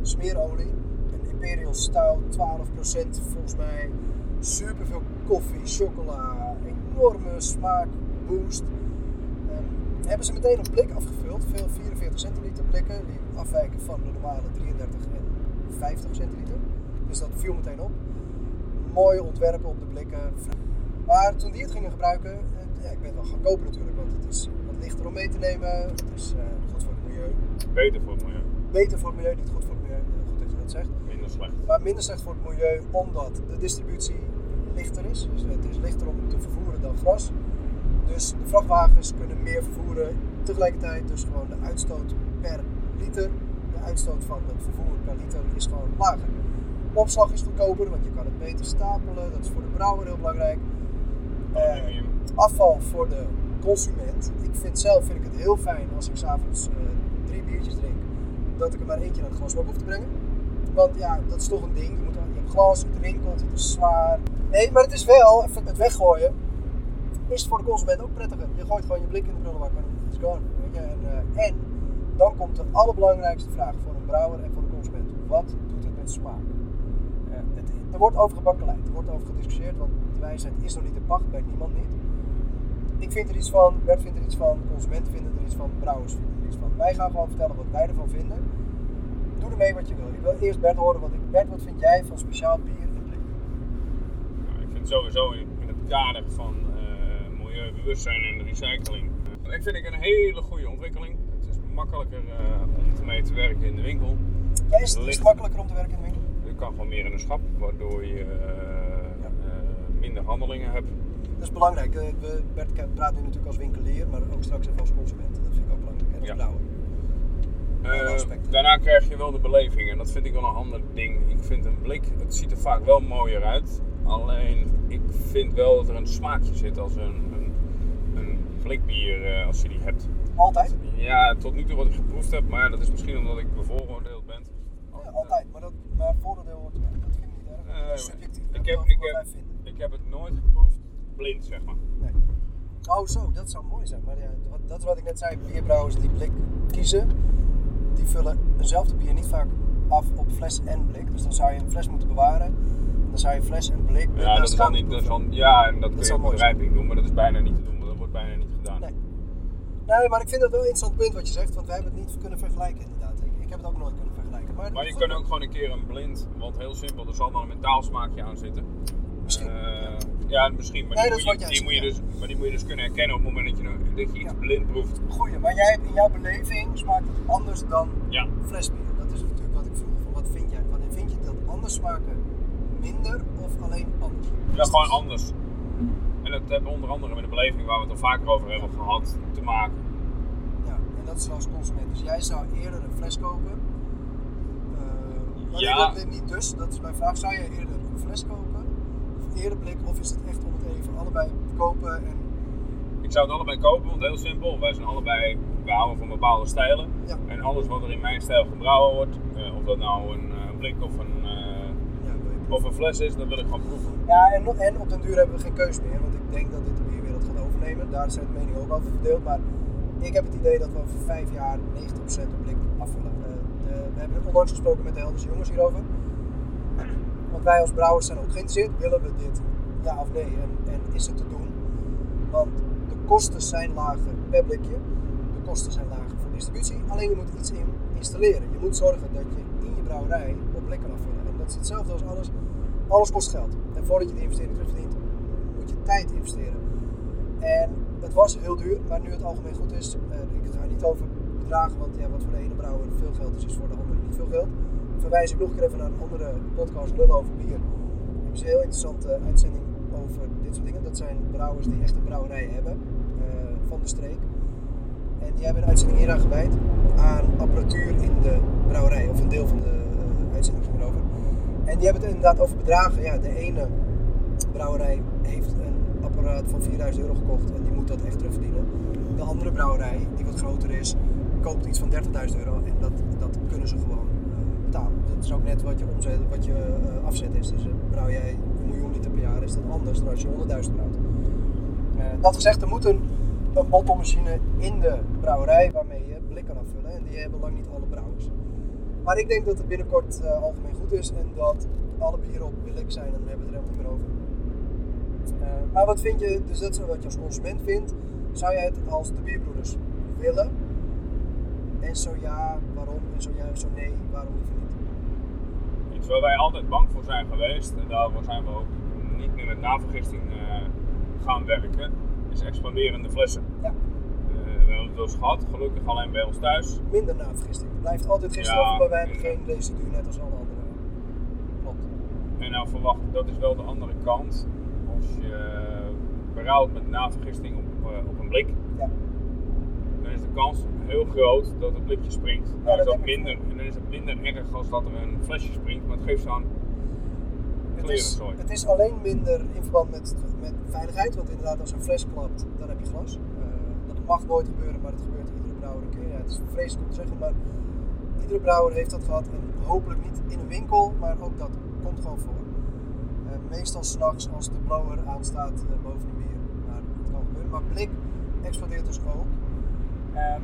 smeerolie, een Imperial Stout, 12% volgens mij. Super veel koffie, chocola, enorme smaakboost. Ehm, hebben ze meteen op blik afgevuld. Veel 44 centiliter blikken, die afwijken van de normale 33 en 50 centiliter. Dus dat viel meteen op mooie ontwerpen op de blikken. Maar toen die het gingen gebruiken, ja, ik ben het wel gaan kopen natuurlijk, want het is wat lichter om mee te nemen. Het is eh, goed voor het milieu. Beter voor het milieu. Beter voor het milieu, niet goed voor het milieu. Goed dat je dat zegt. Minder slecht. Maar minder slecht voor het milieu, omdat de distributie lichter is. Dus het is lichter om te vervoeren dan gras. Dus de vrachtwagens kunnen meer vervoeren tegelijkertijd. Dus gewoon de uitstoot per liter, de uitstoot van het vervoer per liter is gewoon lager. Opslag is goedkoper, want je kan het beter stapelen. Dat is voor de brouwer heel belangrijk. Eh, afval voor de consument. Ik vind zelf vind ik het heel fijn als ik s'avonds eh drie biertjes drink, dat ik er maar eentje naar het glasbak hoef te brengen. Want ja, dat is toch een ding. Je, moet, je hebt glas, het rinkelt, het is zwaar. Nee, maar het is wel, het weggooien, is voor de consument ook prettiger. Je gooit gewoon je blik in de prullenbak en it's gone. Weet je? En, eh, en dan komt de allerbelangrijkste vraag voor een brouwer en voor de consument. Wat doet het met smaak? Er wordt over gebakkeleid, er wordt over gediscussieerd, want de wijsheid is nog niet in pacht, bij niemand niet. Ik vind er iets van, Bert vindt er iets van, consumenten vinden er iets van, brouwers vinden er iets van. Wij gaan gewoon vertellen wat wij ervan vinden. doe ermee wat je wil. Ik wil eerst Bert horen wat ik. Bert, wat vind jij van speciaal bier in blik? Nou, ik vind sowieso in het kader van eh, milieubewustzijn en recycling. eh, ik vind ik een hele goede ontwikkeling. Het is makkelijker eh, om mee te werken in de winkel. Ja, is het, is het makkelijker om te werken in de winkel? Je kan gewoon meer in een schap, waardoor je eh, eh, minder handelingen hebt. Dat is belangrijk. Eh, we, Bert praat nu natuurlijk als winkelier, maar ook straks even als consument. Dat vind ik ook belangrijk. En als Ja. daarna krijg je wel de beleving en dat vind ik wel een ander ding. Ik vind een blik, het ziet er vaak wel mooier uit. Alleen ik vind wel dat er een smaakje zit als een, een, een blikbier als je die hebt. Altijd? Ja, tot nu toe wat ik geproefd heb, maar dat is misschien omdat ik bevooroordeeld ben. Ja, altijd. Maar, dat, maar voordeel hoort erbij. Dat vind ik niet erg. Eh, dat is subjectief. ik heb- ik heb-. Ik heb het nooit geproefd blind, zeg maar. Nee. Oh, zo, dat zou mooi zijn. Maar ja, dat is wat ik net zei. Bierbrouwers die blik kiezen, die vullen eenzelfde bier niet vaak af op fles en blik. Dus dan zou je een fles moeten bewaren. Dan zou je fles en blik. Ja, dat elkaar niet, dat zal, ja, en dat kun je mooi zijn. bedrijving doen, maar dat is bijna niet te doen, dat wordt bijna niet gedaan. Nee. Nee, maar ik vind het wel een interessant punt wat je zegt, want wij hebben het niet kunnen vergelijken inderdaad. Ik, ik heb het ook nooit kunnen vergelijken. Maar, Maar je kan ook gewoon een keer een blind, want heel simpel, er zal dan een mentaal smaakje aan zitten. Misschien. Eh, ja, misschien, maar, Nee, die, moet je, jij die moet je zegt, dus, maar die moet je dus kunnen herkennen op het moment dat je, dat je iets Ja. blind proeft. Goeie, maar jij hebt in jouw beleving smaakt het anders dan Ja, flesbier. Dat is natuurlijk wat ik vroeg. Van wat vind jij ervan? En vind je dat anders smaken minder of alleen anders? ja gewoon anders. En dat heeft onder andere met de beleving waar we het al vaker over hebben gehad te maken. Ja, en dat is als consument. Dus jij zou eerder een fles kopen. Maar Ja. nee, dat, niet dus, dat is mijn vraag. Zou jij eerder een fles kopen? Of eerder blik? Of is het echt om het even allebei kopen en Ik zou het allebei kopen, want heel simpel, wij zijn allebei, we houden van bepaalde stijlen. Ja. En alles wat er in mijn stijl gebrouwen wordt, eh, of dat nou een eh, blik of een, eh, ja, of een fles is, dat wil ik gewoon proeven. Ja, en, en op den duur hebben we geen keus meer, want ik denk dat dit de bierwereld gaat overnemen. Daar zijn de meningen ook over verdeeld. Maar ik heb het idee dat we over vijf jaar 90% op blik we hebben onlangs gesproken met de Helderse jongens hierover. Want wij als brouwers zijn ook geïnteresseerd. Willen we dit? Ja of nee? En, en is het te doen? Want de kosten zijn lager per blikje. De kosten zijn lager voor distributie. Alleen je moet iets in installeren. Je moet zorgen dat je in je brouwerij op blik kan afvullen. En dat is hetzelfde als alles. Alles kost geld. En voordat je de investering terugverdient, moet je tijd investeren. En het was heel duur, maar nu het algemeen goed is, eh, ik ga niet over bedragen, want ja, wat voor de ene brouwer veel geld is, is voor de andere niet veel geld. Verwijs ik nog een keer even naar een andere podcast, Lullen over bier. Daar ze een heel interessante uitzending over dit soort dingen. Dat zijn brouwers die echt een brouwerij hebben eh, van de streek. En die hebben een uitzending hieraan gewijd aan apparatuur in de brouwerij, of een deel van de eh, uitzending ging erover. En die hebben het inderdaad over bedragen. Ja, de ene brouwerij heeft een apparaat van 4000 euro gekocht en die moet dat echt terugverdienen. De andere brouwerij, die wat groter is, koopt iets van 30.000 euro en dat, dat kunnen ze gewoon eh, betalen. Dat is ook net wat je, omzet, wat je eh, afzet is. Dus eh, brouw jij een miljoen liter per jaar, is dat anders dan als je 100.000 brouwt. Dat gezegd, er moet een, een bottelmachine in de brouwerij waarmee je blik kan afvullen en die hebben lang niet alle brouwers. Maar ik denk dat het binnenkort algemeen goed is en dat alle bieren op blik zijn en dan hebben we het er helemaal niet meer over. Maar wat vind je, dus dat is wat je als consument vindt, zou jij het als de bierbroeders willen? En zo ja, waarom? En zo ja, zo nee, waarom liever niet? Iets waar wij altijd bang voor zijn geweest, en daarvoor zijn we ook niet meer met navergisting eh, gaan werken, is expanderende flessen. Ja. Eh, we hebben het wel eens gehad, gelukkig alleen bij ons thuis. Minder navergisting. Het blijft altijd gisteren Ja, over, maar wij hebben geen residu net als alle anderen. Klopt. En nou verwacht, dat is wel de andere kant. Als je berouwt met navergisting op, eh, op een blik, Ja. dan is de kans heel groot dat het blikje springt. Ja, dat is dat minder, en dan is het minder erg als dat er een flesje springt, maar het geeft zo'n Het is, het is alleen minder in verband met, met veiligheid, want inderdaad als een fles klapt, dan heb je glas. Eh, dat mag nooit gebeuren, maar het gebeurt iedere brouwer een keer. Ja, het is vreselijk om te zeggen, maar iedere brouwer heeft dat gehad en hopelijk niet in een winkel, maar ook dat komt gewoon voor. Eh, meestal s'nachts als de blower aanstaat eh, boven de bier, maar het kan gebeuren. Maar blik explodeert dus ook. Ehm,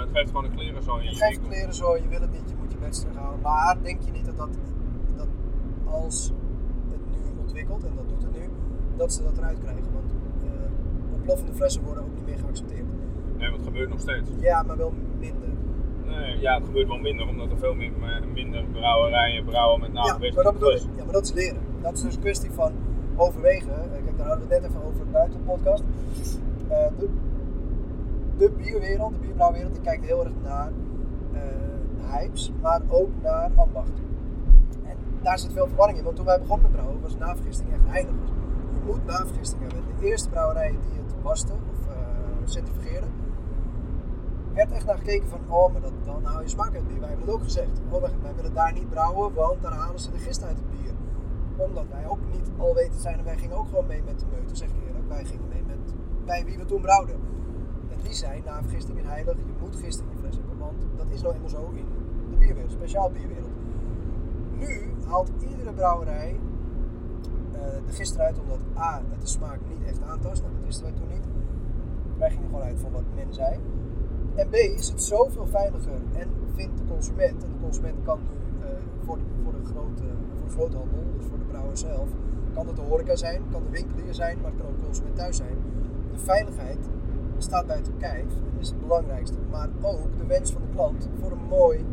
Het geeft gewoon een klerenzooi je geeft winkel. kleren zo, je wil het niet, je moet je bets terughalen. Maar denk je niet dat, dat, dat als het nu ontwikkelt, en dat doet het nu, dat ze dat eruit krijgen? Want eh, ontploffende flessen worden ook niet meer geaccepteerd. Nee, het gebeurt nog steeds. Ja, maar wel minder. Nee, ja, het gebeurt wel minder, omdat er veel meer, minder brouwerijen brouwen met Ja, nagewezen maar dat bedoel ik. Ja, maar dat is leren. Dat is dus een kwestie van overwegen. Eh, Kijk, daar hadden we het net even over buiten de podcast. Eh, de, bierwereld, de bierbrouwwereld, die kijkt heel erg naar eh, hypes, maar ook naar ambacht. En daar zit veel verwarring in, want toen wij begonnen met brouwen was navergisting echt heilig. Je moet navergisting hebben. De eerste brouwerijen die het wasten of eh certificeerden, werd echt naar gekeken van, oh, maar dat, dan hou je smaak uit bier. Wij hebben het ook gezegd. Oh, wij, wij willen daar niet brouwen, want daar halen ze de gist uit het bier. Omdat wij ook niet al weten zijn en wij gingen ook gewoon mee met de meute, zeg ik eerlijk. Wij gingen mee met bij wie we toen brouwden. Die zei, na vergisting is heilig, je moet gist in je fles hebben, want dat is nou eenmaal zo in de bierwereld, speciaal bierwereld. Nu haalt iedere brouwerij eh, de gist eruit omdat A, het de smaak niet echt aantast, nou, dat wisten wij toen niet. Wij gingen gewoon uit van wat men zei. En B is het zoveel veiliger en vindt de consument, en de consument kan nu eh, voor, de, voor, grote, voor de groothandel, dus voor de brouwer zelf, kan het de horeca zijn, kan de winkelier zijn, maar het kan ook de consument thuis zijn. De veiligheid staat buiten kijf en is het belangrijkste, maar ook de wens van de klant voor een mooi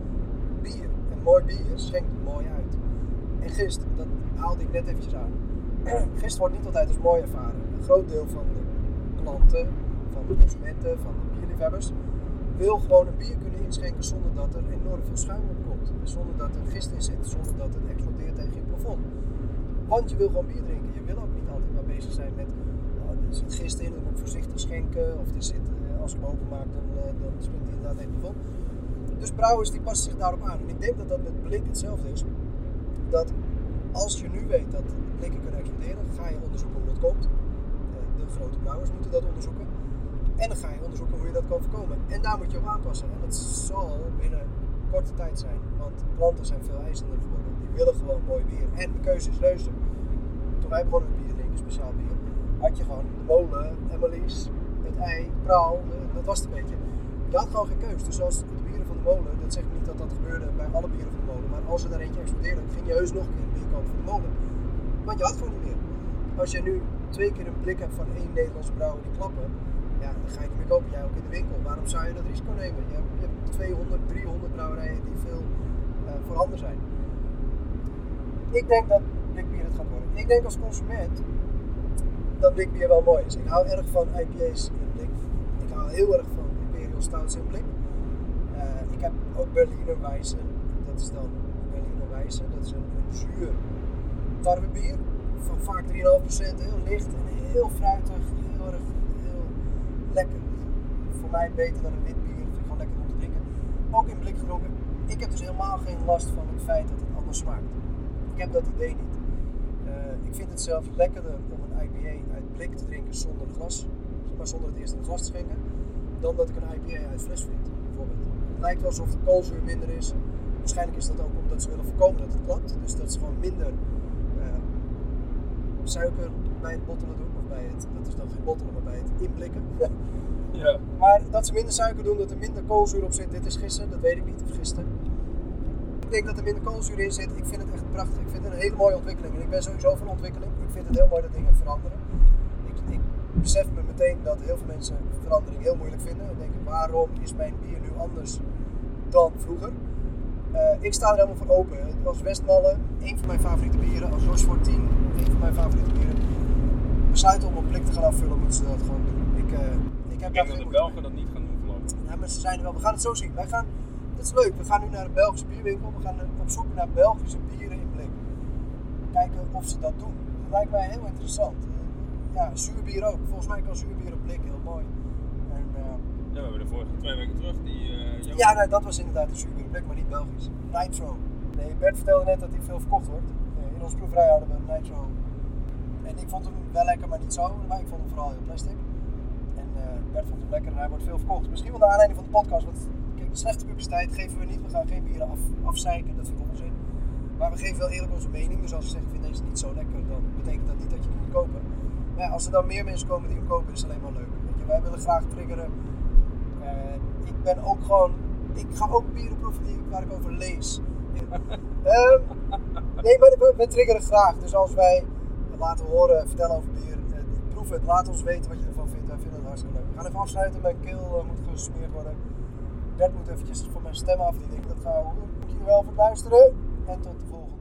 bier. En mooi bier schenkt mooi uit. En gist, dat haalde ik net eventjes aan. Gist wordt niet altijd als mooi ervaren. Een groot deel van de klanten, van de consumenten, van de bierliefhebbers, wil gewoon een bier kunnen inschenken zonder dat er enorm veel schuim op komt. Zonder dat er gist in zit, zonder dat het explodeert tegen je plafond. Want je wil gewoon bier drinken. Je wil ook niet altijd maar bezig zijn met, er zit gist in, dan moet ik voorzichtig schenken. Of er zit, eh, als ik hem dan, eh, dan springt hij inderdaad het plafond. Dus brouwers die passen zich daarop aan. En ik denk dat dat met blik hetzelfde is. Dat als je nu weet dat blikken kunnen exploderen, ga je onderzoeken hoe dat komt. Eh, De grote brouwers moeten dat onderzoeken. En dan ga je onderzoeken hoe je dat kan voorkomen. En daar moet je op aanpassen. En dat zal binnen korte tijd zijn. Want klanten zijn veel eisender geworden. Die willen gewoon mooi bier. En de keuze is reuze. Toen wij begonnen met bier drinken, speciaal bier, had je gewoon molen, Emily's, het ei, praal. eh, Dat was het een beetje. Je had gewoon geen keus. Dus als de bieren van de molen, dat zegt niet dat dat gebeurde bij alle bieren van de molen. Maar als er daar eentje explodeerde, ging je heus nog een keer een bier kopen van de molen. Want je had gewoon niet meer. Als je nu twee keer een blik hebt van één Nederlandse brouwer die klappen, ja, dan ga je niet meer kopen. Jij ook in de winkel. Waarom zou je dat risico nemen? Je hebt, je hebt 200, 300 brouwerijen die veel eh, voorhanden zijn. Ik denk dat blikbier het gaat worden. Ik denk als consument dat blikbier wel mooi is. Ik hou erg van IPA's in blik. Ik hou heel erg van Imperial Stouts in blik. Eh, ik heb ook Berliner Weisse. Dat is dan Berliner Weisse. Dat is een, een zuur tarwebier. Van vaak 3,5%. Heel licht en heel fruitig. Heel erg heel lekker. Voor mij beter dan een wit bier. Vind ik gewoon lekker om te drinken. Ook in blik gedronken. Ik heb dus helemaal geen last van het feit dat het anders smaakt. Ik heb dat idee niet. Eh, ik vind het zelf lekkerder om een IPA uit blik te drinken zonder glas, maar zonder het eerst in een glas te schenken, dan dat ik een IPA uit fles vind, bijvoorbeeld. Het lijkt wel alsof de koolzuur minder is. Waarschijnlijk is dat ook omdat ze willen voorkomen dat het klapt. Dus dat ze gewoon minder eh, suiker bij het bottelen doen. Of bij het, dat is dan geen bottelen, maar bij het inblikken. Ja. Maar dat ze minder suiker doen, dat er minder koolzuur op zit. Dit is gissen, dat weet ik niet, of gisten. Ik denk dat er minder koolzuur in zit. Ik vind het echt prachtig. Ik vind het een hele mooie ontwikkeling. En ik ben sowieso van ontwikkeling. Ik vind het heel mooi dat dingen veranderen. Ik, ik besef me meteen dat heel veel mensen verandering heel moeilijk vinden. En denken, waarom is mijn bier nu anders dan vroeger? Eh, ik sta er helemaal voor open. Als Westmalle, een van mijn favoriete bieren. Als Rochefort 10, een van mijn favoriete bieren. Besluiten om een blik te gaan afvullen, moeten ze dat gewoon doen. Ik, eh, ik heb Ik daar denk dat geen de mee. Belgen dat niet gaan doen voorlopig. Ja, maar ze zijn er wel. We gaan het zo zien. Wij gaan, dat is leuk. We gaan nu naar een Belgische bierwinkel. We gaan op zoek naar Belgische bieren in blik. Kijken of ze dat doen. Dat lijkt mij heel interessant. Ja, zuurbier ook. Volgens mij kan zuurbier op blik heel mooi. En, eh, Ja, we hebben de vorige twee weken terug die. eh, ja, nee, dat was inderdaad een zuurbier op blik, maar niet Belgisch. Nitro. Nee, Bert vertelde net dat hij veel verkocht wordt. Eh, In onze proeverij hadden we een Nitro. En ik vond hem wel lekker, maar niet zo. Maar ik vond hem vooral heel plastic. En eh, Bert vond hem lekker en hij wordt veel verkocht. Misschien wel de aanleiding van de podcast. Want de slechte publiciteit geven we niet. We gaan geen bieren af, afzeiken, dat vind ik onzin. Maar we geven wel eerlijk onze mening. Dus als we zeggen, ik vind deze niet zo lekker, dan betekent dat niet dat je die moet kopen. Maar ja, als er dan meer mensen komen die hem kopen, is het alleen maar leuk. Weet je, wij willen graag triggeren. En ik ben ook gewoon, ik ga ook bieren proeven die, waar ik over lees. Ehm, nee, maar we, we triggeren graag. Dus als wij laten horen, vertellen over bier, eh, proef het, laat ons weten wat je ervan vindt. Wij vinden het hartstikke leuk. We gaan even afsluiten, mijn keel eh, moet gesmeerd worden. Bert moet eventjes van mijn stem af, die denk dat gaan we horen. Dank jullie wel voor het luisteren en tot de volgende.